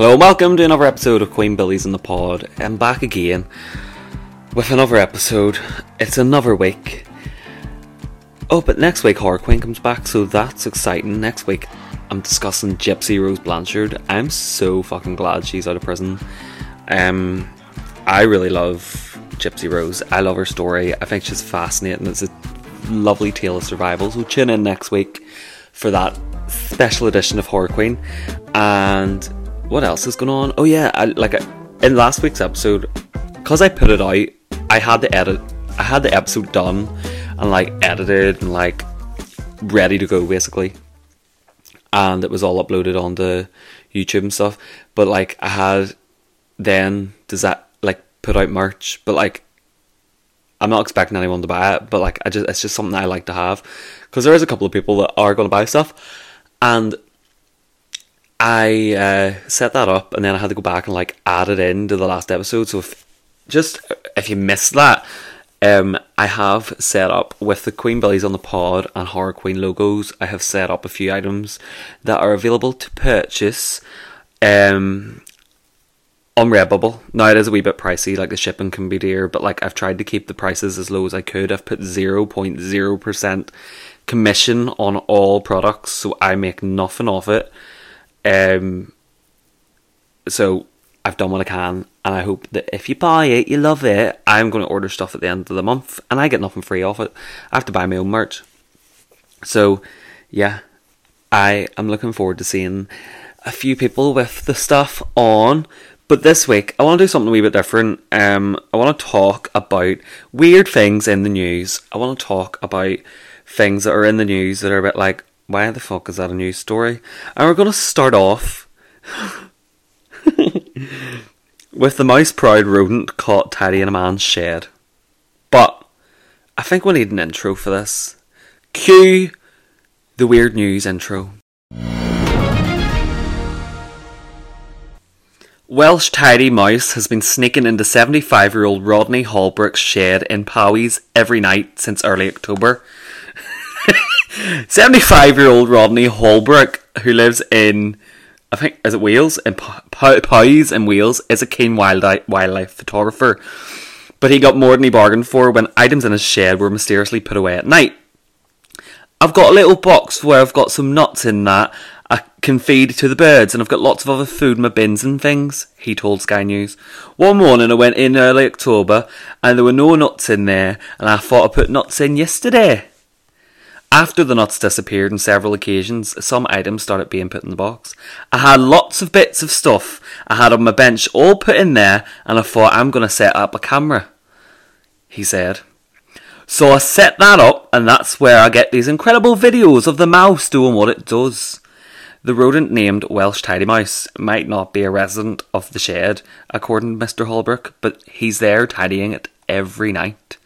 Hello, and welcome to another episode of Queen Billy's in the Pod. I'm back again with another episode. It's another week. Oh, but next week Horror Queen comes back, so that's exciting. Next week I'm discussing Gypsy Rose Blanchard. I'm so fucking glad she's out of prison. Um, I really love Gypsy Rose. I love her story. I think she's fascinating. It's a lovely tale of survival. So tune in next week for that special edition of Horror Queen. And what else is going on? Oh yeah, I, like in last week's episode, because I put it out, I had the edit. I had the episode done and like edited and like ready to go basically, and it was all uploaded onto YouTube and stuff. But like I had then does that like put out merch, but like I'm not expecting anyone to buy it, but like I just it's just something I like to have because there is a couple of people that are going to buy stuff, and I uh, set that up, and then I had to go back and like add it into the last episode. So if, just if you missed that, um, I have set up with the Queen Billies on the pod and Horror Queen logos. I have set up a few items that are available to purchase. Um, on Redbubble. Now it is a wee bit pricey, like the shipping can be dear, but like I've tried to keep the prices as low as I could. I've put zero point zero percent commission on all products, so I make nothing off it. Um so I've done what I can and I hope that if you buy it, you love it. I'm gonna order stuff at the end of the month and I get nothing free off it. I have to buy my own merch. So yeah. I am looking forward to seeing a few people with the stuff on. But this week, I want to do something a wee bit different. Um, I want to talk about weird things in the news. I want to talk about things that are in the news that are a bit like, why the fuck is that a news story? And we're going to start off with the mouse proud rodent caught tidying a man's shed. But I think we need an intro for this. Cue the weird news intro. Welsh tidy mouse has been sneaking into 75 year old Rodney Holbrook's shed in Powys every night since early October. 75 year old Rodney Holbrook, who lives in, I think, is it Wales? In Powys in Wales, is a keen wildlife, wildlife photographer. But he got more than he bargained for when items in his shed were mysteriously put away at night. I've got a little box where I've got some nuts in that I can feed to the birds, and I've got lots of other food in my bins and things, he told Sky News. One morning I went in early October, and there were no nuts in there, and I thought I put nuts in yesterday. After the nuts disappeared on several occasions, some items started being put in the box. I had lots of bits of stuff I had on my bench all put in there, and I thought I'm going to set up a camera, he said. So I set that up, and that's where I get these incredible videos of the mouse doing what it does. The rodent named Welsh Tidy Mouse might not be a resident of the shed, according to Mr. Holbrook, but he's there tidying it every night.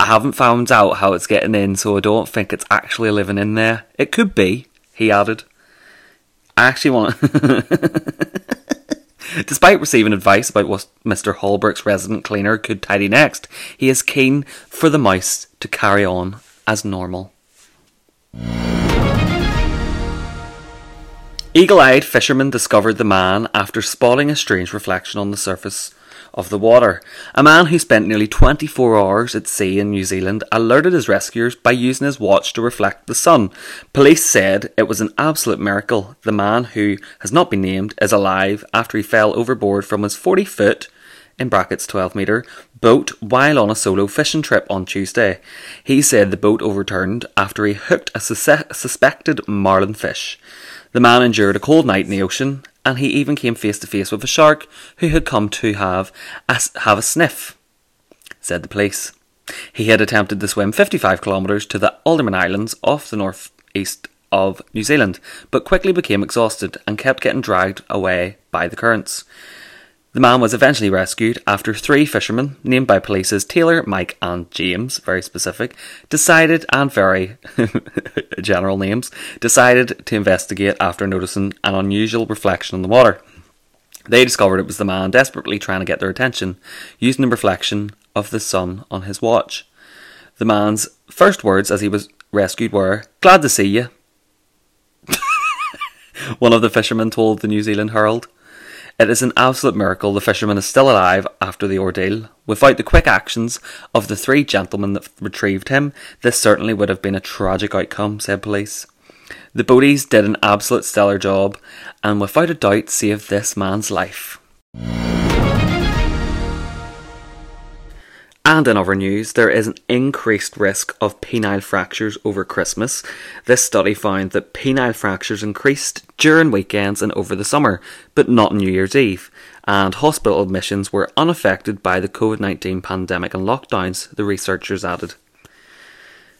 I haven't found out how it's getting in, so I don't think it's actually living in there. It could be, he added. I actually want. Despite receiving advice about what Mr. Holbrook's resident cleaner could tidy next, he is keen for the mouse to carry on as normal. Eagle eyed fishermen discovered the man after spotting a strange reflection on the surface of the water. A man who spent nearly 24 hours at sea in New Zealand alerted his rescuers by using his watch to reflect the sun. Police said it was an absolute miracle. The man, who has not been named, is alive after he fell overboard from his 40 foot in brackets 12 metre boat while on a solo fishing trip on Tuesday. He said the boat overturned after he hooked a sus- suspected marlin fish. The man endured a cold night in the ocean, and he even came face to face with a shark who had come to have a, have a sniff, said the police. He had attempted to swim 55 kilometres to the Alderman Islands off the northeast of New Zealand, but quickly became exhausted and kept getting dragged away by the currents. The man was eventually rescued after three fishermen, named by police as Taylor, Mike, and James, very specific, decided, and very general names, decided to investigate after noticing an unusual reflection in the water. They discovered it was the man desperately trying to get their attention, using the reflection of the sun on his watch. The man's first words as he was rescued were, Glad to see you. One of the fishermen told the New Zealand Herald. It is an absolute miracle the fisherman is still alive after the ordeal. Without the quick actions of the three gentlemen that retrieved him, this certainly would have been a tragic outcome, said police. The boaties did an absolute stellar job and without a doubt saved this man's life. And in other news, there is an increased risk of penile fractures over Christmas. This study found that penile fractures increased during weekends and over the summer, but not New Year's Eve. And hospital admissions were unaffected by the COVID 19 pandemic and lockdowns, the researchers added.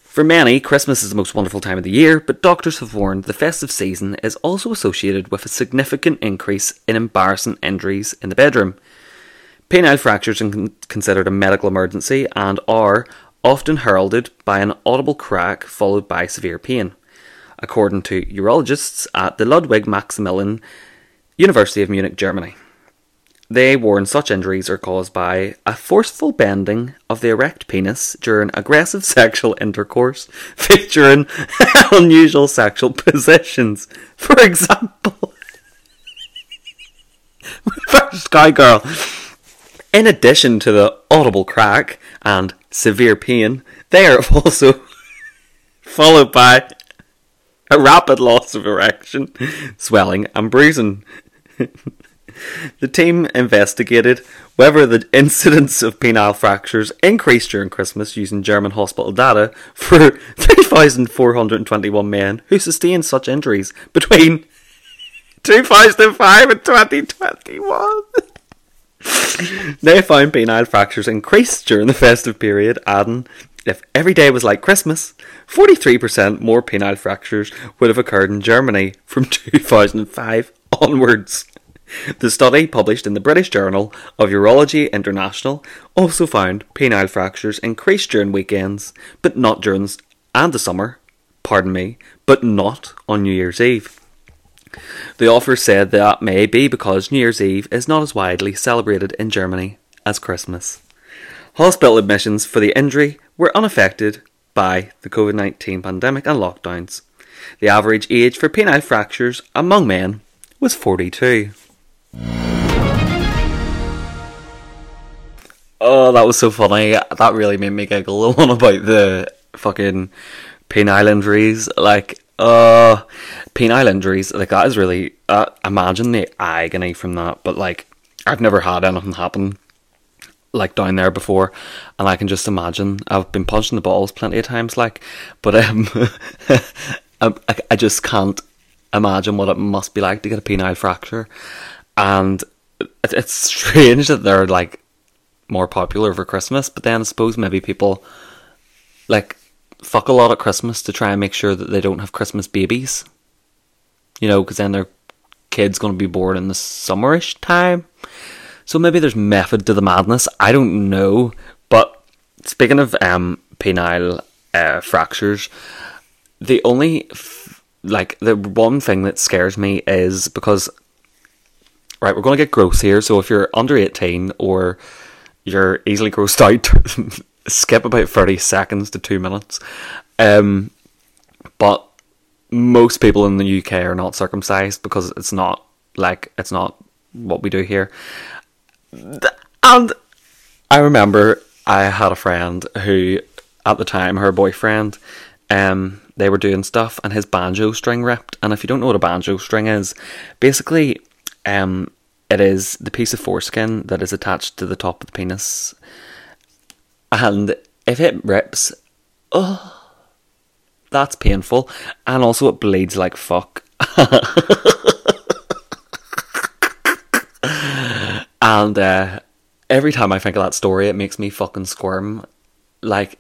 For many, Christmas is the most wonderful time of the year, but doctors have warned the festive season is also associated with a significant increase in embarrassing injuries in the bedroom. Penile fractures are considered a medical emergency and are often heralded by an audible crack followed by severe pain. According to urologists at the Ludwig Maximilian University of Munich, Germany. They warn such injuries are caused by a forceful bending of the erect penis during aggressive sexual intercourse, featuring unusual sexual positions. For example, Sky Girl in addition to the audible crack and severe pain, they are also followed by a rapid loss of erection, swelling, and bruising. the team investigated whether the incidence of penile fractures increased during Christmas using German hospital data for 3,421 men who sustained such injuries between 2005 and 2021. They found penile fractures increased during the festive period, adding, if every day was like Christmas, 43% more penile fractures would have occurred in Germany from 2005 onwards. The study, published in the British Journal of Urology International, also found penile fractures increased during weekends, but not during and the summer, pardon me, but not on New Year's Eve. The author said that may be because New Year's Eve is not as widely celebrated in Germany as Christmas. Hospital admissions for the injury were unaffected by the COVID 19 pandemic and lockdowns. The average age for penile fractures among men was 42. Oh, that was so funny. That really made me giggle. The one about the fucking penile injuries. Like, uh, penile injuries, like that is really. Uh, imagine the agony from that. But like, I've never had anything happen like down there before, and I can just imagine. I've been punching the balls plenty of times, like, but um, I, I just can't imagine what it must be like to get a penile fracture, and it's strange that they're like more popular for Christmas, but then I suppose maybe people like fuck a lot at Christmas to try and make sure that they don't have Christmas babies. You know, because then their kid's going to be born in the summerish time. So maybe there's method to the madness. I don't know. But speaking of um, penile uh, fractures, the only f- like the one thing that scares me is because right, we're going to get gross here. So if you're under eighteen or you're easily grossed out, skip about 30 seconds to two minutes. Um, but most people in the UK are not circumcised because it's not like it's not what we do here. And I remember I had a friend who, at the time, her boyfriend, um, they were doing stuff and his banjo string ripped. And if you don't know what a banjo string is, basically, um, it is the piece of foreskin that is attached to the top of the penis and if it rips, oh, that's painful. And also, it bleeds like fuck. and uh, every time I think of that story, it makes me fucking squirm. Like,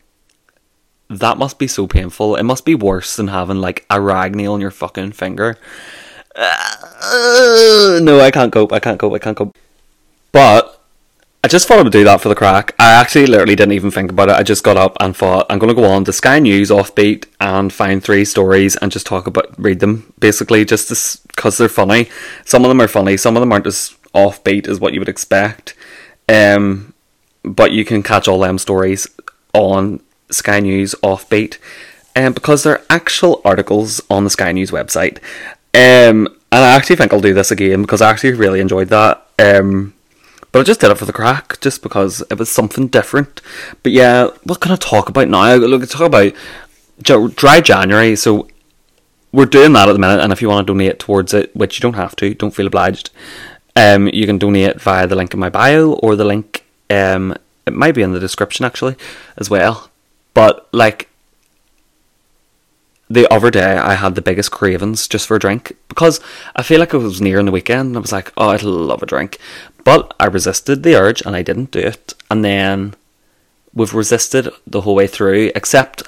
that must be so painful. It must be worse than having like a rag nail on your fucking finger. Uh, no, I can't cope. I can't cope. I can't cope. But I just thought I would do that for the crack. I actually literally didn't even think about it. I just got up and thought I'm going to go on to Sky News offbeat and find three stories and just talk about, read them basically, just because they're funny. Some of them are funny, some of them aren't as offbeat as what you would expect. Um, but you can catch all them stories on Sky News offbeat, um, because they're actual articles on the Sky News website. Um, and I actually think I'll do this again because I actually really enjoyed that Um, I just did it for the crack, just because it was something different. But yeah, what can I talk about now? Look, talk about dry January. So we're doing that at the minute, and if you want to donate towards it, which you don't have to, don't feel obliged. Um, you can donate via the link in my bio or the link. Um, it might be in the description actually, as well. But like the other day, I had the biggest cravings just for a drink because I feel like it was near in the weekend. And I was like, oh, I'd love a drink, but I resisted the urge and I didn't do it. And then we've resisted the whole way through, except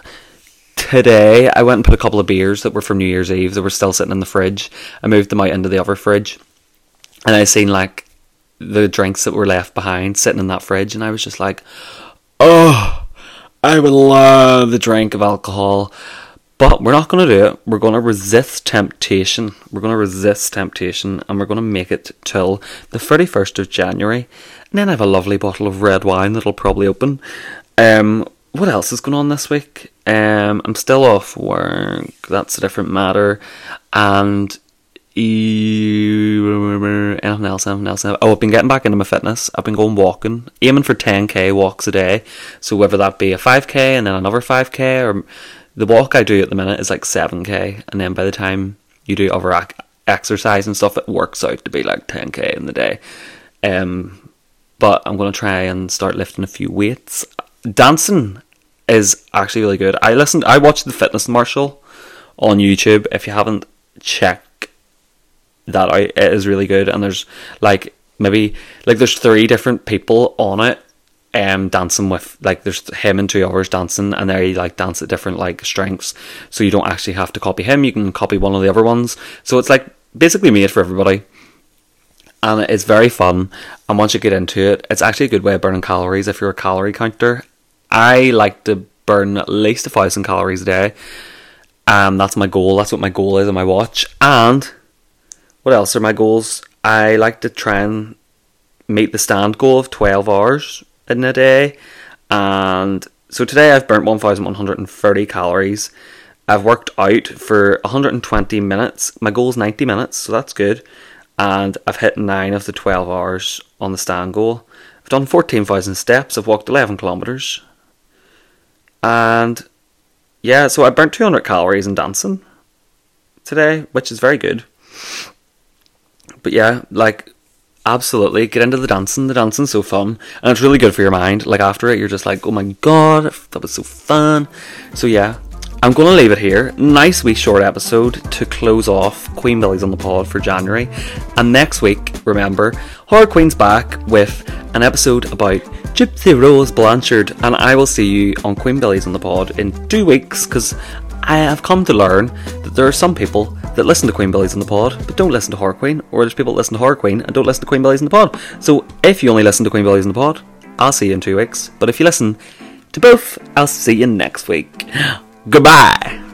today I went and put a couple of beers that were from New Year's Eve that were still sitting in the fridge. I moved them out into the other fridge, and I seen like the drinks that were left behind sitting in that fridge, and I was just like, oh, I would love the drink of alcohol. But we're not going to do it. We're going to resist temptation. We're going to resist temptation and we're going to make it till the 31st of January. And then I have a lovely bottle of red wine that'll probably open. Um, what else is going on this week? Um, I'm still off work. That's a different matter. And anything else, anything else. Oh, I've been getting back into my fitness. I've been going walking, aiming for 10k walks a day. So whether that be a 5k and then another 5k, or the walk I do at the minute is like 7k, and then by the time you do other ac- exercise and stuff, it works out to be like 10k in the day. Um, but I'm gonna try and start lifting a few weights. Dancing is actually really good. I listened, I watched the Fitness Marshall on YouTube. If you haven't checked that out. It is really good, and there's like maybe like there's three different people on it um dancing with like there's him and two others dancing and they like dance at different like strengths. So you don't actually have to copy him you can copy one of the other ones. So it's like basically made for everybody. And it's very fun. And once you get into it it's actually a good way of burning calories if you're a calorie counter. I like to burn at least a thousand calories a day. Um that's my goal. That's what my goal is on my watch. And what else are my goals? I like to try and meet the stand goal of 12 hours in a day. And so today I've burnt 1,130 calories. I've worked out for 120 minutes. My goal is 90 minutes, so that's good. And I've hit 9 of the 12 hours on the stand goal. I've done 14,000 steps. I've walked 11 kilometres. And yeah, so I burnt 200 calories in dancing today, which is very good. But yeah, like absolutely get into the dancing. The dancing's so fun, and it's really good for your mind. Like after it, you're just like, oh my god, that was so fun. So yeah, I'm going to leave it here. Nice wee short episode to close off Queen Billy's on the pod for January. And next week, remember, Horror Queen's back with an episode about Gypsy Rose Blanchard. And I will see you on Queen Billy's on the pod in two weeks because I have come to learn that there are some people that listen to Queen Billy's in the pod but don't listen to Horror Queen, or there's people that listen to Horror Queen and don't listen to Queen Billy's in the pod. So if you only listen to Queen Billy's in the pod, I'll see you in two weeks. But if you listen to both, I'll see you next week. Goodbye!